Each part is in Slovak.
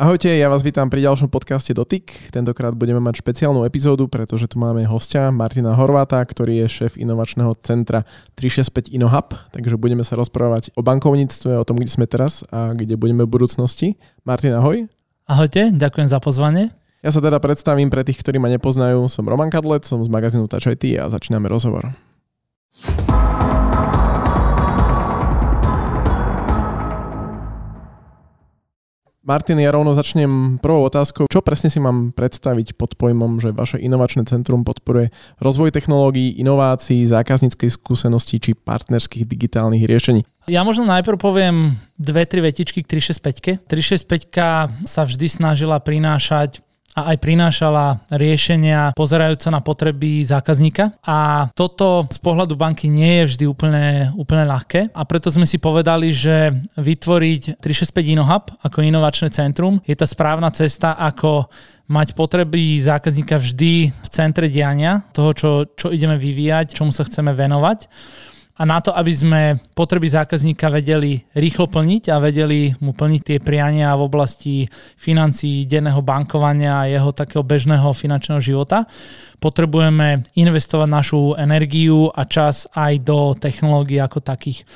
Ahojte, ja vás vítam pri ďalšom podcaste Dotyk. Tentokrát budeme mať špeciálnu epizódu, pretože tu máme hostia Martina Horváta, ktorý je šéf inovačného centra 365 InnoHub, takže budeme sa rozprávať o bankovníctve, o tom, kde sme teraz a kde budeme v budúcnosti. Martin, ahoj. Ahojte, ďakujem za pozvanie. Ja sa teda predstavím pre tých, ktorí ma nepoznajú. Som Roman Kadlec, som z magazínu Touch IT a začíname rozhovor. Martin, ja rovno začnem prvou otázkou. Čo presne si mám predstaviť pod pojmom, že vaše inovačné centrum podporuje rozvoj technológií, inovácií, zákazníckej skúsenosti či partnerských digitálnych riešení? Ja možno najprv poviem dve, tri vetičky k 365. 365 sa vždy snažila prinášať a aj prinášala riešenia pozerajúce na potreby zákazníka. A toto z pohľadu banky nie je vždy úplne, úplne ľahké a preto sme si povedali, že vytvoriť 365 InnoHub ako inovačné centrum je tá správna cesta, ako mať potreby zákazníka vždy v centre diania, toho, čo, čo ideme vyvíjať, čomu sa chceme venovať a na to, aby sme potreby zákazníka vedeli rýchlo plniť a vedeli mu plniť tie priania v oblasti financií, denného bankovania a jeho takého bežného finančného života, potrebujeme investovať našu energiu a čas aj do technológií ako takých.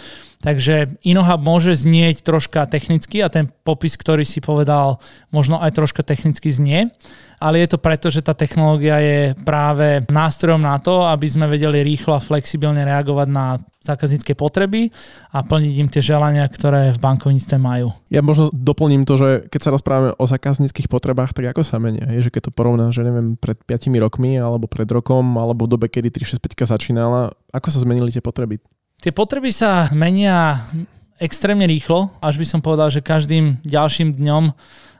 Takže InnoHub môže znieť troška technicky a ten popis, ktorý si povedal, možno aj troška technicky znie, ale je to preto, že tá technológia je práve nástrojom na to, aby sme vedeli rýchlo a flexibilne reagovať na zákaznícke potreby a plniť im tie želania, ktoré v bankovníctve majú. Ja možno doplním to, že keď sa rozprávame o zákazníckých potrebách, tak ako sa menia? Je, že keď to porovná, že neviem, pred 5 rokmi alebo pred rokom alebo v dobe, kedy 365 začínala, ako sa zmenili tie potreby? Tie potreby sa menia extrémne rýchlo, až by som povedal, že každým ďalším dňom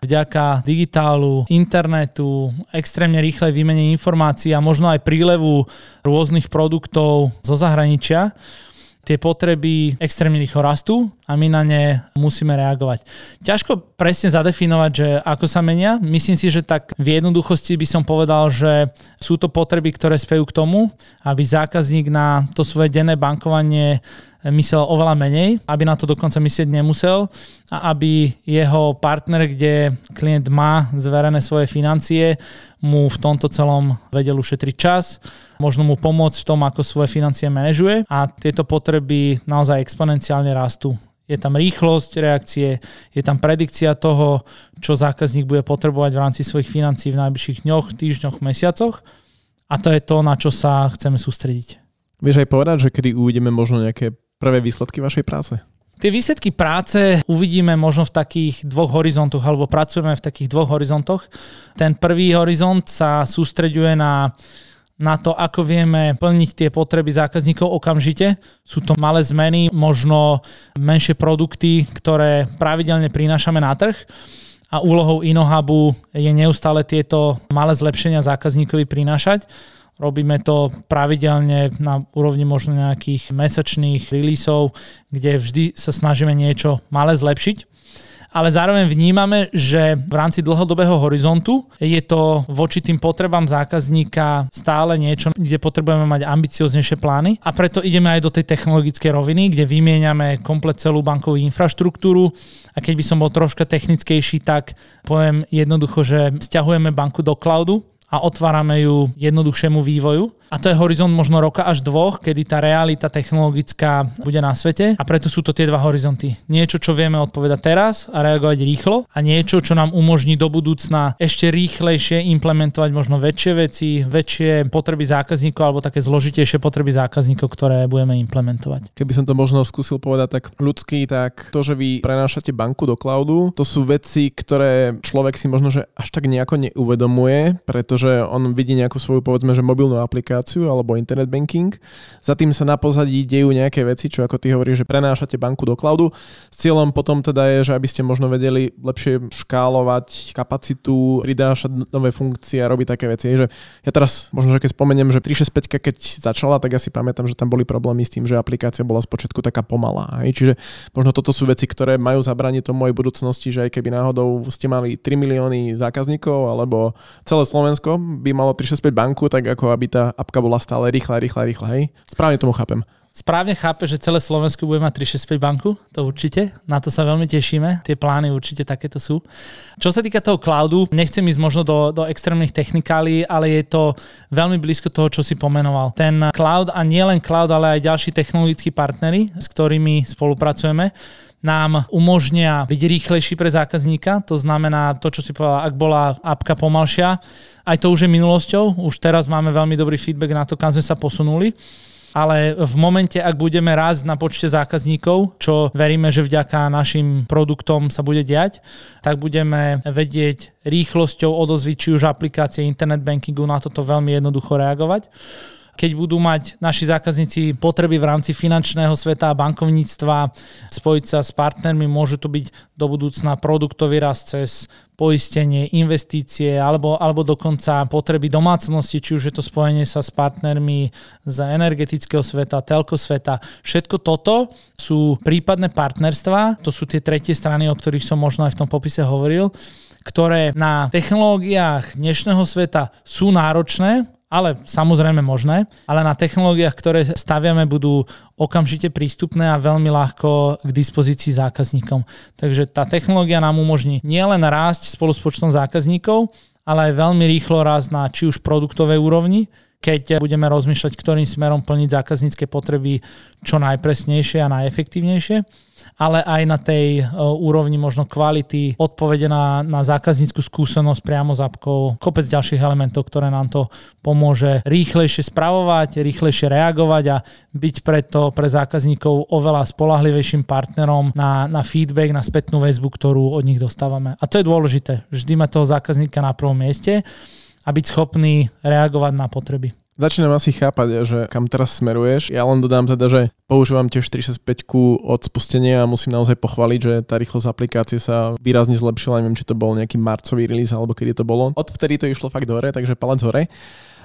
vďaka digitálu, internetu, extrémne rýchlej výmene informácií a možno aj prílevu rôznych produktov zo zahraničia, tie potreby extrémne rýchlo rastú a my na ne musíme reagovať. Ťažko presne zadefinovať, že ako sa menia. Myslím si, že tak v jednoduchosti by som povedal, že sú to potreby, ktoré spejú k tomu, aby zákazník na to svoje denné bankovanie myslel oveľa menej, aby na to dokonca myslieť nemusel a aby jeho partner, kde klient má zverené svoje financie, mu v tomto celom vedel ušetriť čas, možno mu pomôcť v tom, ako svoje financie manažuje a tieto potreby naozaj exponenciálne rastú. Je tam rýchlosť reakcie, je tam predikcia toho, čo zákazník bude potrebovať v rámci svojich financií v najbližších dňoch, týždňoch, mesiacoch a to je to, na čo sa chceme sústrediť. Vieš aj povedať, že kedy uvidíme možno nejaké prvé výsledky vašej práce? Tie výsledky práce uvidíme možno v takých dvoch horizontoch, alebo pracujeme v takých dvoch horizontoch. Ten prvý horizont sa sústreďuje na, na to, ako vieme plniť tie potreby zákazníkov okamžite. Sú to malé zmeny, možno menšie produkty, ktoré pravidelne prinášame na trh a úlohou InnoHubu je neustále tieto malé zlepšenia zákazníkovi prinášať. Robíme to pravidelne na úrovni možno nejakých mesačných releaseov, kde vždy sa snažíme niečo malé zlepšiť. Ale zároveň vnímame, že v rámci dlhodobého horizontu je to voči tým potrebám zákazníka stále niečo, kde potrebujeme mať ambicioznejšie plány. A preto ideme aj do tej technologickej roviny, kde vymieňame komplet celú bankovú infraštruktúru. A keď by som bol troška technickejší, tak poviem jednoducho, že stiahujeme banku do cloudu, a otvárame ju jednoduchšiemu vývoju. A to je horizont možno roka až dvoch, kedy tá realita technologická bude na svete. A preto sú to tie dva horizonty. Niečo, čo vieme odpovedať teraz a reagovať rýchlo a niečo, čo nám umožní do budúcna ešte rýchlejšie implementovať možno väčšie veci, väčšie potreby zákazníkov alebo také zložitejšie potreby zákazníkov, ktoré budeme implementovať. Keby som to možno skúsil povedať tak ľudský, tak to, že vy prenášate banku do cloudu, to sú veci, ktoré človek si možno že až tak nejako neuvedomuje, pretože on vidí nejakú svoju povedzme, že mobilnú aplikáciu alebo internet banking. Za tým sa na pozadí dejú nejaké veci, čo ako ty hovoríš, že prenášate banku do cloudu. S cieľom potom teda je, že aby ste možno vedeli lepšie škálovať kapacitu, pridášať nové funkcie a robiť také veci. Že ja teraz možno, že keď spomeniem, že 365 keď začala, tak ja si pamätám, že tam boli problémy s tým, že aplikácia bola spočiatku taká pomalá. Hej? Čiže možno toto sú veci, ktoré majú zabrániť tomu aj budúcnosti, že aj keby náhodou ste mali 3 milióny zákazníkov alebo celé Slovensko by malo 365 banku, tak ako aby tá apka bola stále rýchla, rýchla, rýchla, hej? Správne tomu chápem. správne chápe, že celé Slovensko bude mať 365 banku, to určite, na to sa veľmi tešíme, tie plány určite takéto sú. Čo sa týka toho cloudu, nechcem ísť možno do, do extrémnych technikálí, ale je to veľmi blízko toho, čo si pomenoval. Ten cloud a nie len cloud, ale aj ďalší technologickí partnery, s ktorými spolupracujeme, nám umožnia byť rýchlejší pre zákazníka. To znamená to, čo si povedal, ak bola apka pomalšia, aj to už je minulosťou. Už teraz máme veľmi dobrý feedback na to, kam sme sa posunuli ale v momente, ak budeme rásť na počte zákazníkov, čo veríme, že vďaka našim produktom sa bude diať, tak budeme vedieť rýchlosťou odozvy či už aplikácie internet bankingu na toto veľmi jednoducho reagovať keď budú mať naši zákazníci potreby v rámci finančného sveta a bankovníctva spojiť sa s partnermi, môžu to byť do budúcna produktový rast cez poistenie, investície alebo, alebo dokonca potreby domácnosti, či už je to spojenie sa s partnermi z energetického sveta, telko sveta. Všetko toto sú prípadné partnerstva, to sú tie tretie strany, o ktorých som možno aj v tom popise hovoril, ktoré na technológiách dnešného sveta sú náročné, ale samozrejme možné, ale na technológiách, ktoré staviame, budú okamžite prístupné a veľmi ľahko k dispozícii zákazníkom. Takže tá technológia nám umožní nielen rásť spolu s počtom zákazníkov, ale aj veľmi rýchlo rásť na či už produktovej úrovni, keď budeme rozmýšľať, ktorým smerom plniť zákaznícke potreby čo najpresnejšie a najefektívnejšie, ale aj na tej e, úrovni možno kvality, odpovede na, na zákazníckú skúsenosť priamo s apkou, kopec ďalších elementov, ktoré nám to pomôže rýchlejšie spravovať, rýchlejšie reagovať a byť preto pre zákazníkov oveľa spolahlivejším partnerom na, na feedback, na spätnú väzbu, ktorú od nich dostávame. A to je dôležité, vždy mať toho zákazníka na prvom mieste a byť schopný reagovať na potreby. Začínam asi chápať, že kam teraz smeruješ. Ja len dodám teda, že používam tiež 365 od spustenia a musím naozaj pochváliť, že tá rýchlosť aplikácie sa výrazne zlepšila. Neviem, či to bol nejaký marcový release alebo kedy to bolo. Odvtedy to išlo fakt hore, takže palec hore.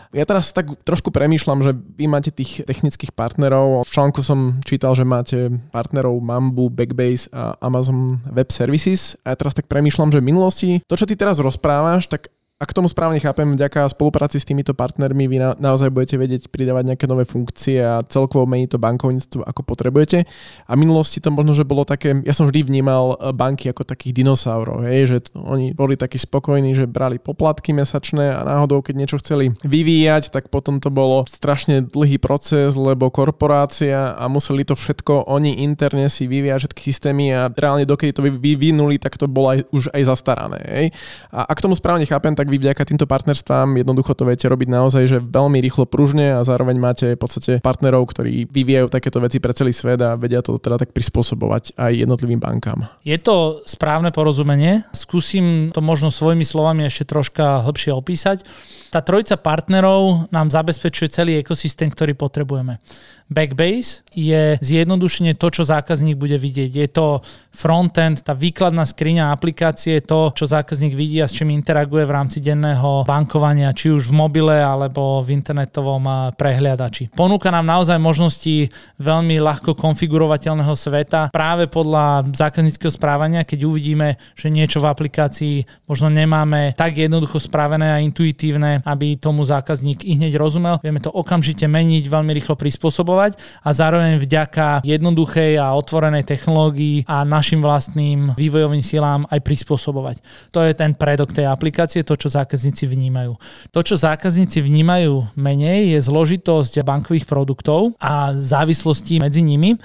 Ja teraz tak trošku premýšľam, že vy máte tých technických partnerov. V článku som čítal, že máte partnerov Mambu, Backbase a Amazon Web Services. A ja teraz tak premýšľam, že v minulosti to, čo ty teraz rozprávaš, tak ak tomu správne chápem, vďaka spolupráci s týmito partnermi vy na, naozaj budete vedieť pridávať nejaké nové funkcie a celkovo meniť to bankovníctvo ako potrebujete. A v minulosti to možno, že bolo také, ja som vždy vnímal e, banky ako takých dinosaurov, hej, že oni boli takí spokojní, že brali poplatky mesačné a náhodou, keď niečo chceli vyvíjať, tak potom to bolo strašne dlhý proces, lebo korporácia a museli to všetko oni interne si vyvíjať všetky systémy a reálne dokedy to vyvinuli, tak to bolo aj, už aj zastarané. Hej. A ak tomu správne chápem, tak vy vďaka týmto partnerstvám jednoducho to viete robiť naozaj, že veľmi rýchlo pružne a zároveň máte v podstate partnerov, ktorí vyvíjajú takéto veci pre celý svet a vedia to teda tak prispôsobovať aj jednotlivým bankám. Je to správne porozumenie. Skúsim to možno svojimi slovami ešte troška hĺbšie opísať. Tá trojica partnerov nám zabezpečuje celý ekosystém, ktorý potrebujeme. Backbase je zjednodušenie to, čo zákazník bude vidieť. Je to frontend, tá výkladná skriňa aplikácie, to, čo zákazník vidí a s čím interaguje v rámci denného bankovania, či už v mobile alebo v internetovom prehliadači. Ponúka nám naozaj možnosti veľmi ľahko konfigurovateľného sveta práve podľa zákazníckého správania, keď uvidíme, že niečo v aplikácii možno nemáme tak jednoducho spravené a intuitívne, aby tomu zákazník i hneď rozumel. Vieme to okamžite meniť, veľmi rýchlo prispôsobovať fungovať a zároveň vďaka jednoduchej a otvorenej technológii a našim vlastným vývojovým silám aj prispôsobovať. To je ten predok tej aplikácie, to, čo zákazníci vnímajú. To, čo zákazníci vnímajú menej, je zložitosť bankových produktov a závislosti medzi nimi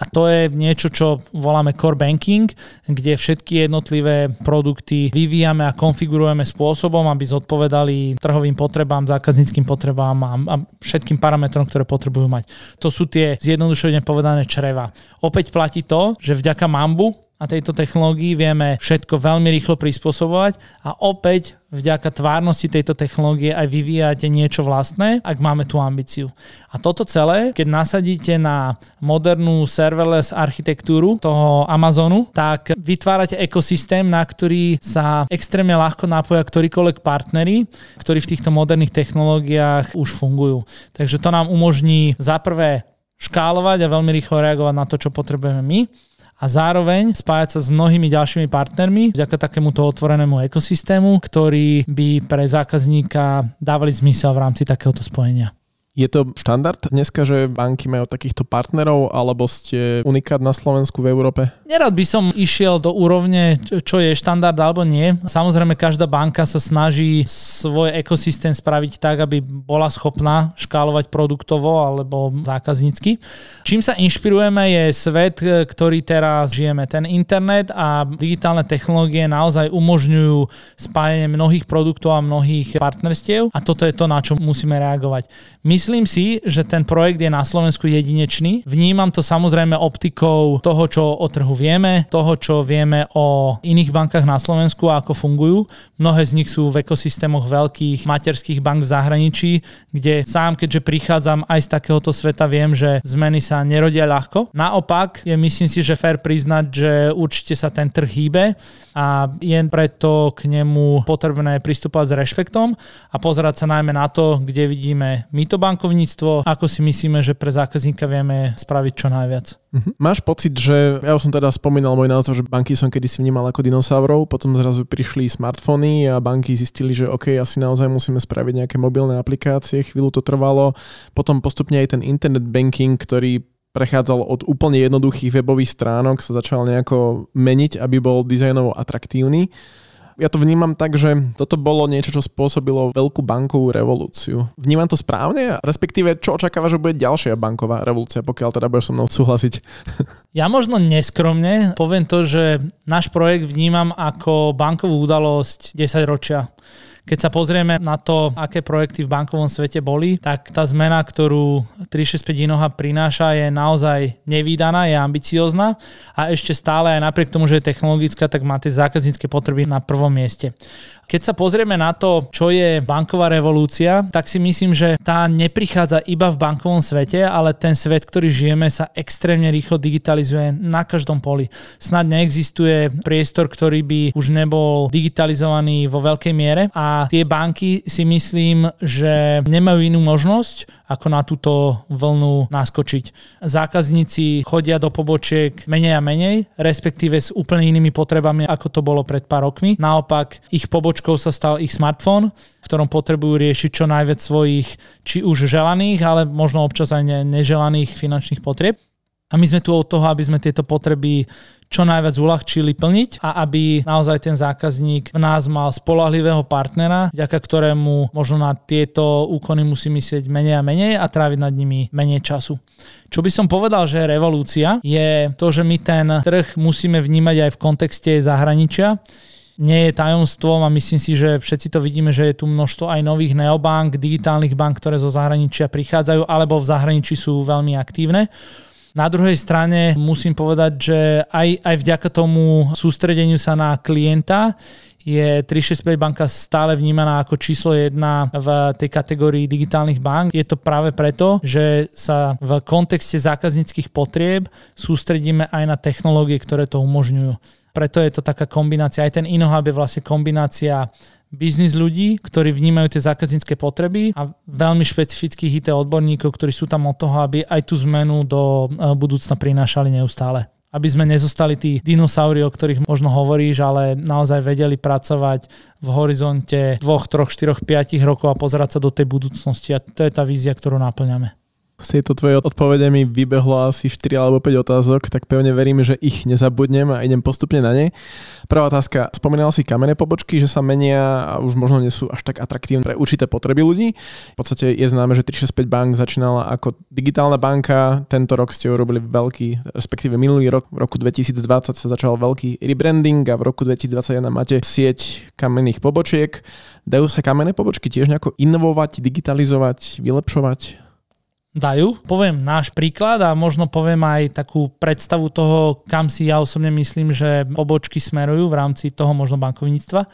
a to je niečo, čo voláme core banking, kde všetky jednotlivé produkty vyvíjame a konfigurujeme spôsobom, aby zodpovedali trhovým potrebám, zákazníckým potrebám a, a všetkým parametrom, ktoré potrebujú mať. To sú tie zjednodušene povedané čreva. Opäť platí to, že vďaka Mambu a tejto technológii vieme všetko veľmi rýchlo prispôsobovať a opäť vďaka tvárnosti tejto technológie aj vyvíjate niečo vlastné, ak máme tú ambíciu. A toto celé, keď nasadíte na modernú serverless architektúru toho Amazonu, tak vytvárate ekosystém, na ktorý sa extrémne ľahko napoja ktorýkoľvek partnery, ktorí v týchto moderných technológiách už fungujú. Takže to nám umožní za prvé škálovať a veľmi rýchlo reagovať na to, čo potrebujeme my a zároveň spájať sa s mnohými ďalšími partnermi vďaka takémuto otvorenému ekosystému, ktorý by pre zákazníka dávali zmysel v rámci takéhoto spojenia. Je to štandard dneska, že banky majú takýchto partnerov, alebo ste unikát na Slovensku v Európe? Nerad by som išiel do úrovne, čo je štandard alebo nie. Samozrejme, každá banka sa snaží svoj ekosystém spraviť tak, aby bola schopná škálovať produktovo alebo zákaznícky. Čím sa inšpirujeme je svet, ktorý teraz žijeme. Ten internet a digitálne technológie naozaj umožňujú spájanie mnohých produktov a mnohých partnerstiev a toto je to, na čo musíme reagovať. My Myslím si, že ten projekt je na Slovensku jedinečný. Vnímam to samozrejme optikou toho, čo o trhu vieme, toho, čo vieme o iných bankách na Slovensku a ako fungujú. Mnohé z nich sú v ekosystémoch veľkých materských bank v zahraničí, kde sám, keďže prichádzam aj z takéhoto sveta, viem, že zmeny sa nerodia ľahko. Naopak je myslím si, že fér priznať, že určite sa ten trh hýbe a je preto k nemu potrebné pristúpať s rešpektom a pozerať sa najmä na to, kde vidíme my to bankovníctvo, ako si myslíme, že pre zákazníka vieme spraviť čo najviac. Uh-huh. Máš pocit, že ja som teda spomínal môj názor, že banky som kedysi vnímal ako dinosaurov, potom zrazu prišli smartfóny a banky zistili, že OK, asi naozaj musíme spraviť nejaké mobilné aplikácie, chvíľu to trvalo, potom postupne aj ten internet banking, ktorý prechádzal od úplne jednoduchých webových stránok, sa začal nejako meniť, aby bol dizajnovo atraktívny ja to vnímam tak, že toto bolo niečo, čo spôsobilo veľkú bankovú revolúciu. Vnímam to správne? Respektíve, čo očakáva, že bude ďalšia banková revolúcia, pokiaľ teda budeš so mnou súhlasiť? Ja možno neskromne poviem to, že náš projekt vnímam ako bankovú udalosť 10 ročia. Keď sa pozrieme na to, aké projekty v bankovom svete boli, tak tá zmena, ktorú 365 Inoha prináša, je naozaj nevýdaná, je ambiciozná a ešte stále aj napriek tomu, že je technologická, tak má tie zákaznícke potreby na prvom mieste. Keď sa pozrieme na to, čo je banková revolúcia, tak si myslím, že tá neprichádza iba v bankovom svete, ale ten svet, ktorý žijeme, sa extrémne rýchlo digitalizuje na každom poli. Snad neexistuje priestor, ktorý by už nebol digitalizovaný vo veľkej miere a tie banky si myslím, že nemajú inú možnosť, ako na túto vlnu naskočiť. Zákazníci chodia do pobočiek menej a menej, respektíve s úplne inými potrebami, ako to bolo pred pár rokmi. Naopak, ich pobočkou sa stal ich smartfón, v ktorom potrebujú riešiť čo najviac svojich či už želaných, ale možno občas aj neželaných finančných potrieb. A my sme tu od toho, aby sme tieto potreby čo najviac uľahčili plniť a aby naozaj ten zákazník v nás mal spolahlivého partnera, vďaka ktorému možno na tieto úkony musí myslieť menej a menej a tráviť nad nimi menej času. Čo by som povedal, že je revolúcia, je to, že my ten trh musíme vnímať aj v kontexte zahraničia nie je tajomstvom a myslím si, že všetci to vidíme, že je tu množstvo aj nových neobank, digitálnych bank, ktoré zo zahraničia prichádzajú alebo v zahraničí sú veľmi aktívne. Na druhej strane musím povedať, že aj, aj vďaka tomu sústredeniu sa na klienta je 365 banka stále vnímaná ako číslo jedna v tej kategórii digitálnych bank. Je to práve preto, že sa v kontexte zákazníckých potrieb sústredíme aj na technológie, ktoré to umožňujú. Preto je to taká kombinácia, aj ten InnoHub je vlastne kombinácia biznis ľudí, ktorí vnímajú tie zákaznícke potreby a veľmi špecifických IT odborníkov, ktorí sú tam od toho, aby aj tú zmenu do e, budúcna prinášali neustále. Aby sme nezostali tí dinosaury, o ktorých možno hovoríš, ale naozaj vedeli pracovať v horizonte 2, 3, 4, 5 rokov a pozerať sa do tej budúcnosti. A to je tá vízia, ktorú naplňame. Z tejto tvojej odpovede mi vybehlo asi 4 alebo 5 otázok, tak pevne verím, že ich nezabudnem a idem postupne na ne. Prvá otázka. Spomínal si kamenné pobočky, že sa menia a už možno nie sú až tak atraktívne pre určité potreby ľudí. V podstate je známe, že 365 Bank začínala ako digitálna banka. Tento rok ste urobili veľký, respektíve minulý rok, v roku 2020 sa začal veľký rebranding a v roku 2021 máte sieť kamenných pobočiek. Dajú sa kamenné pobočky tiež nejako inovovať, digitalizovať, vylepšovať? Dajú. Poviem náš príklad a možno poviem aj takú predstavu toho, kam si ja osobne myslím, že pobočky smerujú v rámci toho možno bankovníctva.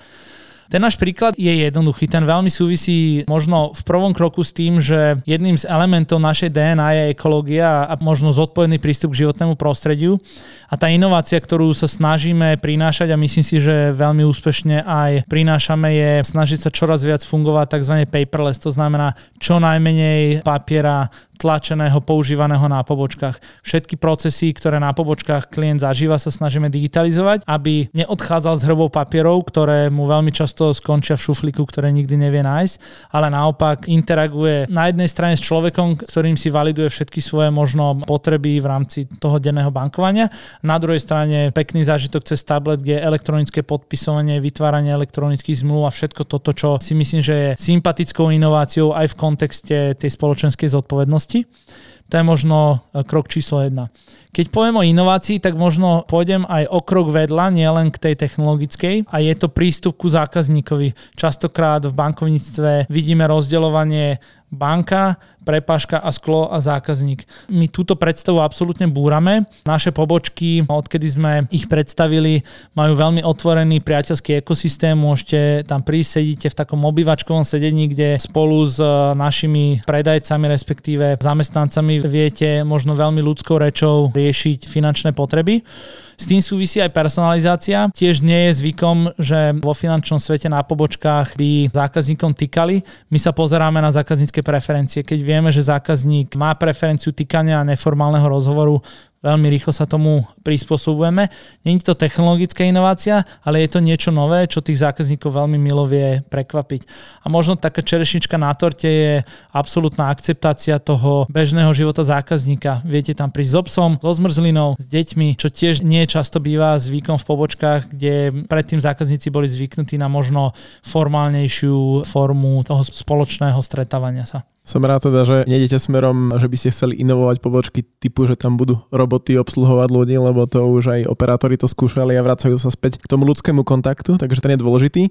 Ten náš príklad je jednoduchý, ten veľmi súvisí možno v prvom kroku s tým, že jedným z elementov našej DNA je ekológia a možno zodpovedný prístup k životnému prostrediu. A tá inovácia, ktorú sa snažíme prinášať a myslím si, že veľmi úspešne aj prinášame, je snažiť sa čoraz viac fungovať tzv. paperless, to znamená čo najmenej papiera, tlačeného, používaného na pobočkách. Všetky procesy, ktoré na pobočkách klient zažíva, sa snažíme digitalizovať, aby neodchádzal s hrbou papierov, ktoré mu veľmi často skončia v šuflíku, ktoré nikdy nevie nájsť, ale naopak interaguje na jednej strane s človekom, ktorým si validuje všetky svoje možno potreby v rámci toho denného bankovania. Na druhej strane pekný zážitok cez tablet, kde je elektronické podpisovanie, vytváranie elektronických zmluv a všetko toto, čo si myslím, že je sympatickou inováciou aj v kontexte tej spoločenskej zodpovednosti. To je možno e, krok číslo jedna. Keď poviem o inovácii, tak možno pôjdem aj o krok vedľa, nielen k tej technologickej, a je to prístup ku zákazníkovi. Častokrát v bankovníctve vidíme rozdeľovanie banka, prepaška a sklo a zákazník. My túto predstavu absolútne búrame. Naše pobočky, odkedy sme ich predstavili, majú veľmi otvorený priateľský ekosystém. Môžete tam prísť, sedíte v takom obývačkovom sedení, kde spolu s našimi predajcami, respektíve zamestnancami viete možno veľmi ľudskou rečou riešiť finančné potreby. S tým súvisí aj personalizácia. Tiež nie je zvykom, že vo finančnom svete na pobočkách by zákazníkom týkali. My sa pozeráme na zákaznícke preferencie. Keď vieme, že zákazník má preferenciu týkania a neformálneho rozhovoru, veľmi rýchlo sa tomu prispôsobujeme. Není to technologická inovácia, ale je to niečo nové, čo tých zákazníkov veľmi milo vie prekvapiť. A možno taká čerešnička na torte je absolútna akceptácia toho bežného života zákazníka. Viete tam prísť s obsom, so zmrzlinou, s deťmi, čo tiež nie často býva zvykom v pobočkách, kde predtým zákazníci boli zvyknutí na možno formálnejšiu formu toho spoločného stretávania sa. Som rád teda, že nejdete smerom, že by ste chceli inovovať pobočky typu, že tam budú roboty obsluhovať ľudí, lebo to už aj operátori to skúšali a vracajú sa späť k tomu ľudskému kontaktu, takže ten je dôležitý.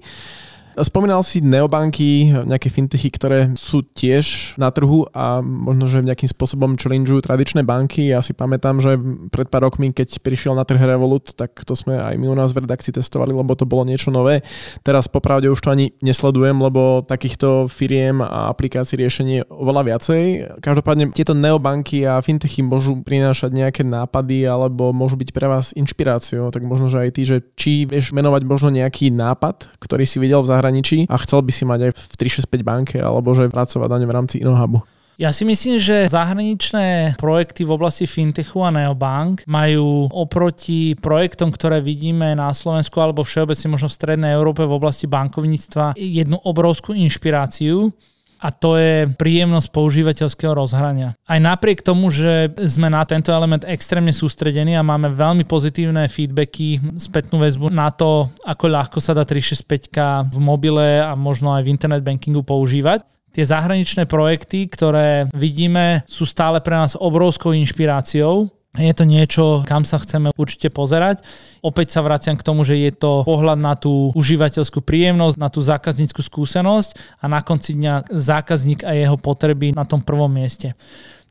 Spomínal si neobanky, nejaké fintechy, ktoré sú tiež na trhu a možno, že nejakým spôsobom challengeujú tradičné banky. Ja si pamätám, že pred pár rokmi, keď prišiel na trh Revolut, tak to sme aj my u nás v redakcii testovali, lebo to bolo niečo nové. Teraz popravde už to ani nesledujem, lebo takýchto firiem a aplikácií riešení je oveľa viacej. Každopádne tieto neobanky a fintechy môžu prinášať nejaké nápady alebo môžu byť pre vás inšpiráciou. Tak možno, že aj ty, že či vieš menovať možno nejaký nápad, ktorý si videl v zahraničí zahraničí a chcel by si mať aj v 365 banke alebo že pracovať na v rámci Inohubu? Ja si myslím, že zahraničné projekty v oblasti fintechu a neobank majú oproti projektom, ktoré vidíme na Slovensku alebo všeobecne možno v Strednej Európe v oblasti bankovníctva jednu obrovskú inšpiráciu a to je príjemnosť používateľského rozhrania. Aj napriek tomu, že sme na tento element extrémne sústredení a máme veľmi pozitívne feedbacky, spätnú väzbu na to, ako ľahko sa dá 365 v mobile a možno aj v internet bankingu používať, tie zahraničné projekty, ktoré vidíme, sú stále pre nás obrovskou inšpiráciou je to niečo, kam sa chceme určite pozerať. Opäť sa vraciam k tomu, že je to pohľad na tú užívateľskú príjemnosť, na tú zákazníckú skúsenosť a na konci dňa zákazník a jeho potreby na tom prvom mieste.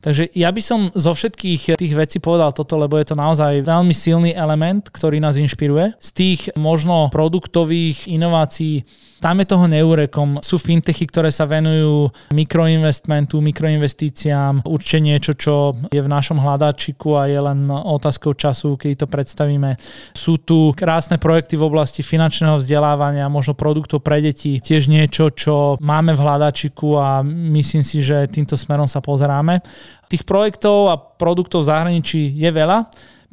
Takže ja by som zo všetkých tých vecí povedal toto, lebo je to naozaj veľmi silný element, ktorý nás inšpiruje. Z tých možno produktových inovácií tam je toho neurekom. Sú fintechy, ktoré sa venujú mikroinvestmentu, mikroinvestíciám. Určite niečo, čo je v našom hľadáčiku a je len otázkou času, keď to predstavíme. Sú tu krásne projekty v oblasti finančného vzdelávania, možno produktov pre deti. Tiež niečo, čo máme v hľadáčiku a myslím si, že týmto smerom sa pozeráme. Tých projektov a produktov v zahraničí je veľa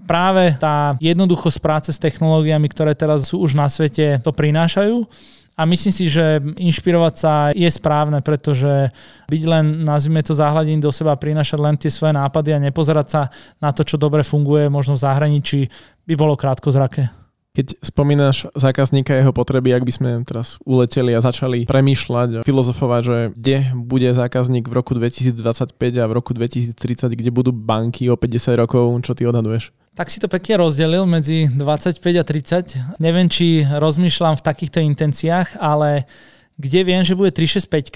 práve tá jednoduchosť práce s technológiami, ktoré teraz sú už na svete, to prinášajú. A myslím si, že inšpirovať sa je správne, pretože byť len, nazvime to, zahľadím do seba, prinašať len tie svoje nápady a nepozerať sa na to, čo dobre funguje možno v zahraničí, by bolo krátko zrake. Keď spomínaš zákazníka jeho potreby, ak by sme teraz uleteli a začali premýšľať, filozofovať, že kde bude zákazník v roku 2025 a v roku 2030, kde budú banky o 50 rokov, čo ty odhaduješ? Tak si to pekne rozdelil medzi 25 a 30. Neviem, či rozmýšľam v takýchto intenciách, ale kde viem, že bude 365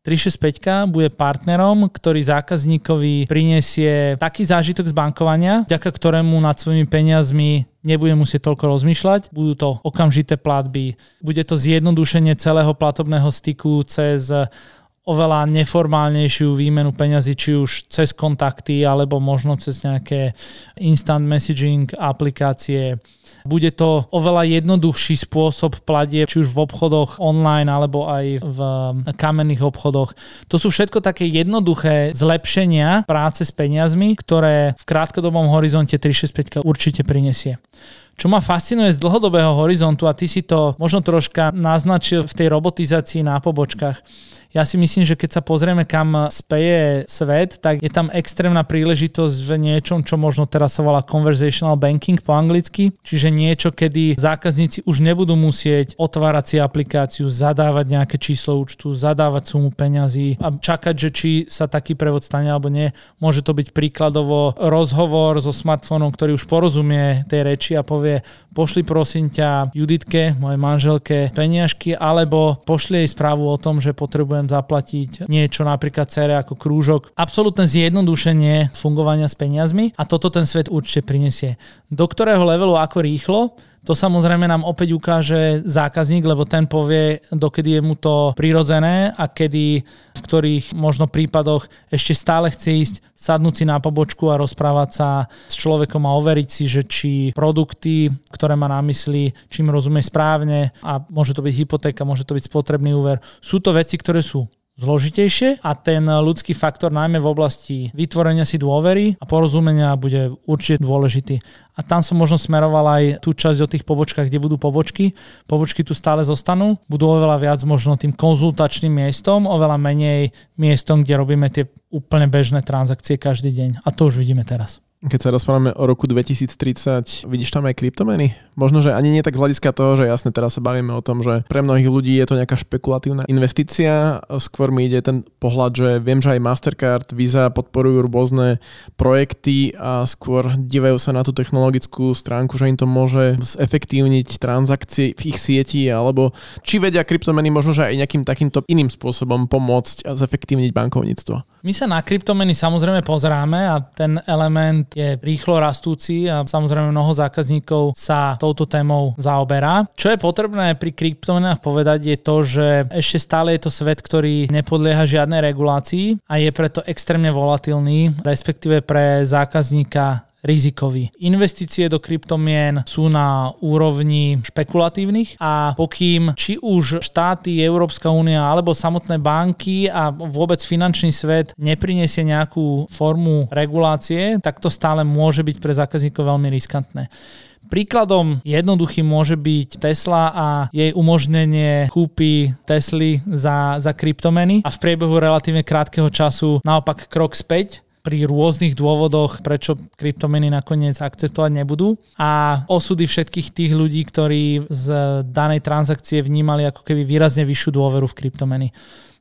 365 bude partnerom, ktorý zákazníkovi prinesie taký zážitok z bankovania, vďaka ktorému nad svojimi peniazmi nebude musieť toľko rozmýšľať, budú to okamžité platby, bude to zjednodušenie celého platobného styku cez oveľa neformálnejšiu výmenu peňazí, či už cez kontakty, alebo možno cez nejaké instant messaging aplikácie. Bude to oveľa jednoduchší spôsob platie, či už v obchodoch online alebo aj v kamenných obchodoch. To sú všetko také jednoduché zlepšenia práce s peniazmi, ktoré v krátkodobom horizonte 365 určite prinesie. Čo ma fascinuje z dlhodobého horizontu, a ty si to možno troška naznačil v tej robotizácii na pobočkách, ja si myslím, že keď sa pozrieme, kam speje svet, tak je tam extrémna príležitosť v niečom, čo možno teraz sa volá conversational banking po anglicky, čiže niečo, kedy zákazníci už nebudú musieť otvárať si aplikáciu, zadávať nejaké číslo účtu, zadávať sumu peňazí a čakať, že či sa taký prevod stane alebo nie. Môže to byť príkladovo rozhovor so smartfónom, ktorý už porozumie tej reči a povie, pošli prosím ťa Juditke, mojej manželke, peniažky, alebo pošli jej správu o tom, že potrebuje potrebujem zaplatiť niečo napríklad cere ako krúžok. Absolutné zjednodušenie fungovania s peniazmi a toto ten svet určite prinesie. Do ktorého levelu ako rýchlo, to samozrejme nám opäť ukáže zákazník, lebo ten povie, dokedy je mu to prirodzené a kedy, v ktorých možno prípadoch ešte stále chce ísť, sadnúť si na pobočku a rozprávať sa s človekom a overiť si, že či produkty, ktoré má na mysli, čím rozumie správne a môže to byť hypotéka, môže to byť spotrebný úver. Sú to veci, ktoré sú zložitejšie a ten ľudský faktor najmä v oblasti vytvorenia si dôvery a porozumenia bude určite dôležitý. A tam som možno smeroval aj tú časť o tých pobočkách, kde budú pobočky. Pobočky tu stále zostanú, budú oveľa viac možno tým konzultačným miestom, oveľa menej miestom, kde robíme tie úplne bežné transakcie každý deň. A to už vidíme teraz. Keď sa rozprávame o roku 2030, vidíš tam aj kryptomeny? Možno, že ani nie tak z hľadiska toho, že jasne teraz sa bavíme o tom, že pre mnohých ľudí je to nejaká špekulatívna investícia. Skôr mi ide ten pohľad, že viem, že aj Mastercard, Visa podporujú rôzne projekty a skôr dívajú sa na tú technologickú stránku, že im to môže zefektívniť transakcie v ich sieti, alebo či vedia kryptomeny možno, že aj nejakým takýmto iným spôsobom pomôcť a zefektívniť bankovníctvo. My sa na kryptomeny samozrejme pozeráme a ten element je rýchlo rastúci a samozrejme mnoho zákazníkov sa touto témou zaoberá. Čo je potrebné pri kryptomenách povedať je to, že ešte stále je to svet, ktorý nepodlieha žiadnej regulácii a je preto extrémne volatilný, respektíve pre zákazníka rizikový. Investície do kryptomien sú na úrovni špekulatívnych a pokým či už štáty, Európska únia alebo samotné banky a vôbec finančný svet nepriniesie nejakú formu regulácie, tak to stále môže byť pre zákazníkov veľmi riskantné. Príkladom jednoduchým môže byť Tesla a jej umožnenie kúpy Tesly za, za kryptomeny a v priebehu relatívne krátkeho času naopak krok späť pri rôznych dôvodoch, prečo kryptomeny nakoniec akceptovať nebudú. A osudy všetkých tých ľudí, ktorí z danej transakcie vnímali ako keby výrazne vyššiu dôveru v kryptomeny.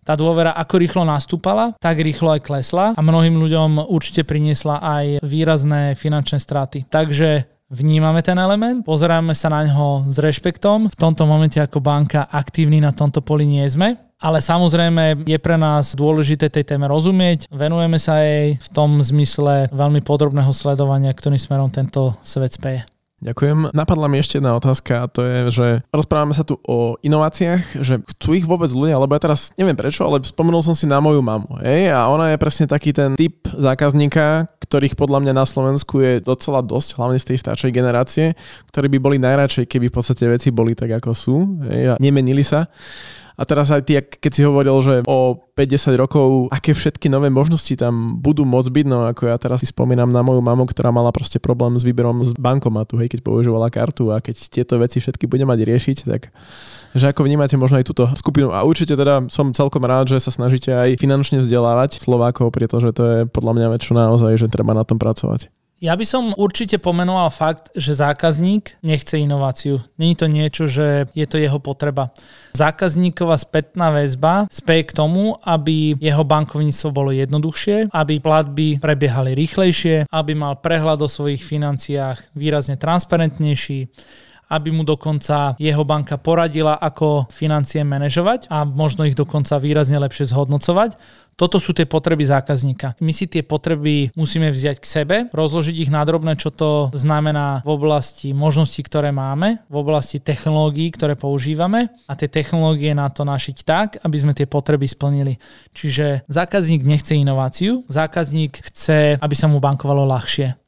Tá dôvera ako rýchlo nastúpala, tak rýchlo aj klesla a mnohým ľuďom určite priniesla aj výrazné finančné straty. Takže vnímame ten element, pozeráme sa na ňo s rešpektom. V tomto momente ako banka aktívni na tomto poli nie sme, ale samozrejme je pre nás dôležité tej téme rozumieť. Venujeme sa jej v tom zmysle veľmi podrobného sledovania, ktorým smerom tento svet speje. Ďakujem. Napadla mi ešte jedna otázka a to je, že rozprávame sa tu o inováciách, že chcú ich vôbec ľudia, lebo ja teraz neviem prečo, ale spomenul som si na moju mamu. Hej? A ona je presne taký ten typ zákazníka, ktorých podľa mňa na Slovensku je docela dosť, hlavne z tej staršej generácie, ktorí by boli najradšej, keby v podstate veci boli tak, ako sú hej? a nemenili sa. A teraz aj ty, keď si hovoril, že o 50 rokov, aké všetky nové možnosti tam budú môcť byť, no ako ja teraz si spomínam na moju mamu, ktorá mala proste problém s výberom z bankomatu, hej, keď používala kartu a keď tieto veci všetky bude mať riešiť, tak že ako vnímate možno aj túto skupinu a určite teda som celkom rád, že sa snažíte aj finančne vzdelávať Slovákov, pretože to je podľa mňa väčšie naozaj, že treba na tom pracovať. Ja by som určite pomenoval fakt, že zákazník nechce inováciu. Není to niečo, že je to jeho potreba. Zákazníková spätná väzba speje k tomu, aby jeho bankovníctvo bolo jednoduchšie, aby platby prebiehali rýchlejšie, aby mal prehľad o svojich financiách výrazne transparentnejší, aby mu dokonca jeho banka poradila, ako financie manažovať a možno ich dokonca výrazne lepšie zhodnocovať. Toto sú tie potreby zákazníka. My si tie potreby musíme vziať k sebe, rozložiť ich na drobné, čo to znamená v oblasti možností, ktoré máme, v oblasti technológií, ktoré používame a tie technológie na to našiť tak, aby sme tie potreby splnili. Čiže zákazník nechce inováciu, zákazník chce, aby sa mu bankovalo ľahšie.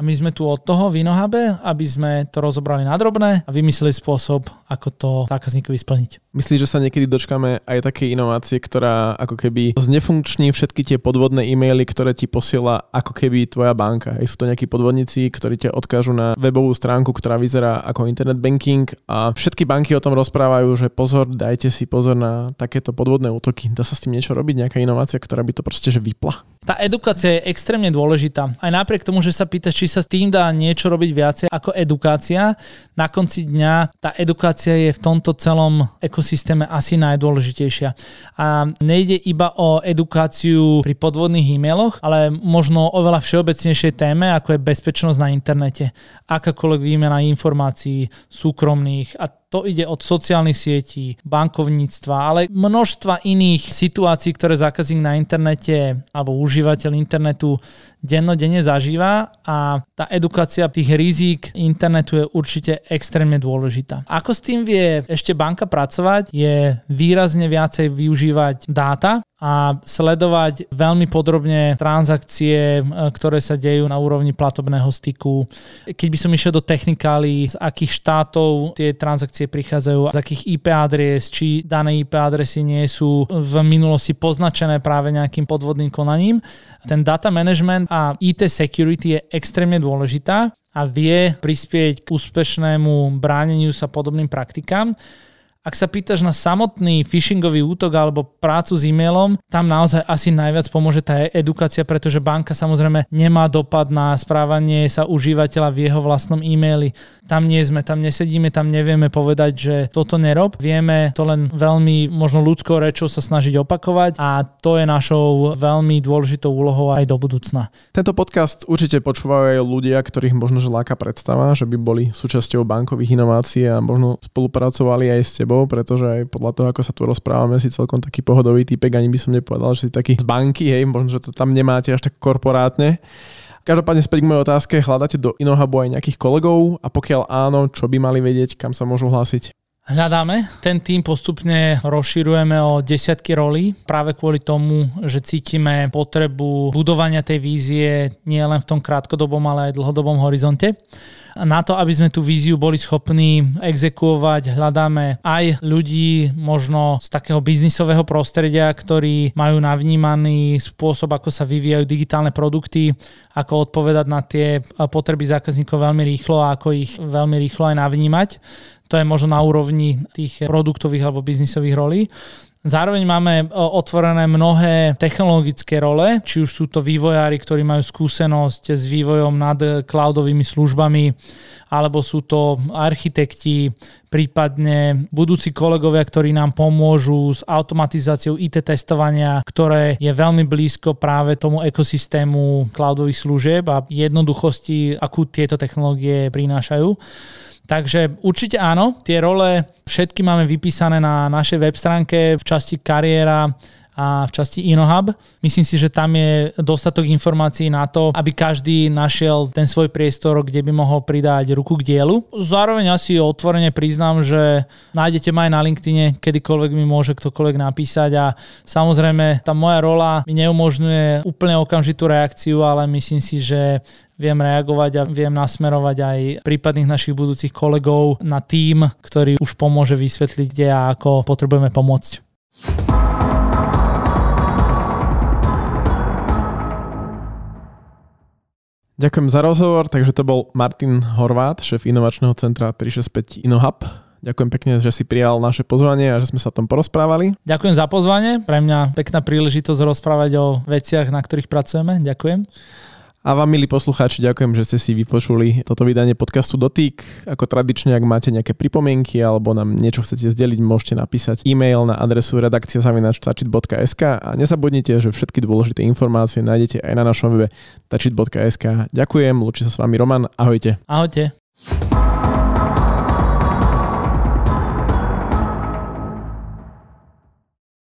A my sme tu od toho v Inohabe, aby sme to rozobrali na drobné a vymysleli spôsob, ako to zákazníkovi splniť. Myslíš, že sa niekedy dočkáme aj také inovácie, ktorá ako keby znefunkční všetky tie podvodné e-maily, ktoré ti posiela ako keby tvoja banka. Aj sú to nejakí podvodníci, ktorí ťa odkážu na webovú stránku, ktorá vyzerá ako internet banking a všetky banky o tom rozprávajú, že pozor, dajte si pozor na takéto podvodné útoky. Dá sa s tým niečo robiť, nejaká inovácia, ktorá by to proste že vypla? Tá edukácia je extrémne dôležitá. Aj napriek tomu, že sa pýtaš, či sa s tým dá niečo robiť viacej ako edukácia, na konci dňa tá edukácia je v tomto celom ekosystéme asi najdôležitejšia. A nejde iba o edukáciu pri podvodných e-mailoch, ale možno oveľa všeobecnejšej téme, ako je bezpečnosť na internete. Akákoľvek výmena informácií súkromných a to ide od sociálnych sietí, bankovníctva, ale množstva iných situácií, ktoré zákazník na internete alebo užívateľ internetu dennodenne zažíva. A tá edukácia tých rizík internetu je určite extrémne dôležitá. Ako s tým vie ešte banka pracovať, je výrazne viacej využívať dáta a sledovať veľmi podrobne transakcie, e, ktoré sa dejú na úrovni platobného styku. Keď by som išiel do technikály, z akých štátov tie transakcie prichádzajú, z akých IP adres, či dané IP adresy nie sú v minulosti poznačené práve nejakým podvodným konaním. Ten data management a IT security je extrémne dôležitá a vie prispieť k úspešnému bráneniu sa podobným praktikám. Ak sa pýtaš na samotný phishingový útok alebo prácu s e-mailom, tam naozaj asi najviac pomôže tá edukácia, pretože banka samozrejme nemá dopad na správanie sa užívateľa v jeho vlastnom e-maili. Tam nie sme, tam nesedíme, tam nevieme povedať, že toto nerob. Vieme to len veľmi možno ľudskou rečou sa snažiť opakovať a to je našou veľmi dôležitou úlohou aj do budúcna. Tento podcast určite počúvajú aj ľudia, ktorých možno že láka predstava, že by boli súčasťou bankových inovácií a možno spolupracovali aj s tebou tebou, pretože aj podľa toho, ako sa tu rozprávame, si celkom taký pohodový typek, ani by som nepovedal, že si taký z banky, hej, možno, že to tam nemáte až tak korporátne. Každopádne späť k mojej otázke, hľadáte do Inohubu aj nejakých kolegov a pokiaľ áno, čo by mali vedieť, kam sa môžu hlásiť? Hľadáme. Ten tým postupne rozširujeme o desiatky rolí práve kvôli tomu, že cítime potrebu budovania tej vízie nie len v tom krátkodobom, ale aj dlhodobom horizonte. Na to, aby sme tú víziu boli schopní exekuovať, hľadáme aj ľudí možno z takého biznisového prostredia, ktorí majú navnímaný spôsob, ako sa vyvíjajú digitálne produkty, ako odpovedať na tie potreby zákazníkov veľmi rýchlo a ako ich veľmi rýchlo aj navnímať. To je možno na úrovni tých produktových alebo biznisových rolí. Zároveň máme e, otvorené mnohé technologické role, či už sú to vývojári, ktorí majú skúsenosť s vývojom nad cloudovými službami, alebo sú to architekti, prípadne budúci kolegovia, ktorí nám pomôžu s automatizáciou IT testovania, ktoré je veľmi blízko práve tomu ekosystému cloudových služieb a jednoduchosti, akú tieto technológie prinášajú. Takže určite áno, tie role všetky máme vypísané na našej web stránke v časti kariéra a v časti InnoHub. Myslím si, že tam je dostatok informácií na to, aby každý našiel ten svoj priestor, kde by mohol pridať ruku k dielu. Zároveň asi otvorene priznám, že nájdete ma aj na LinkedIne, kedykoľvek mi môže ktokoľvek napísať a samozrejme tá moja rola mi neumožňuje úplne okamžitú reakciu, ale myslím si, že viem reagovať a viem nasmerovať aj prípadných našich budúcich kolegov na tým, ktorý už pomôže vysvetliť, kde a ako potrebujeme pomôcť. Ďakujem za rozhovor, takže to bol Martin Horvát, šéf inovačného centra 365 InnoHub. Ďakujem pekne, že si prijal naše pozvanie a že sme sa o tom porozprávali. Ďakujem za pozvanie, pre mňa pekná príležitosť rozprávať o veciach, na ktorých pracujeme. Ďakujem. A vám, milí poslucháči, ďakujem, že ste si vypočuli toto vydanie podcastu Dotyk. Ako tradične, ak máte nejaké pripomienky alebo nám niečo chcete zdeliť, môžete napísať e-mail na adresu redakcia.stačit.sk a nezabudnite, že všetky dôležité informácie nájdete aj na našom webe tačit.sk. Ďakujem, lúči sa s vami Roman, ahojte. Ahojte.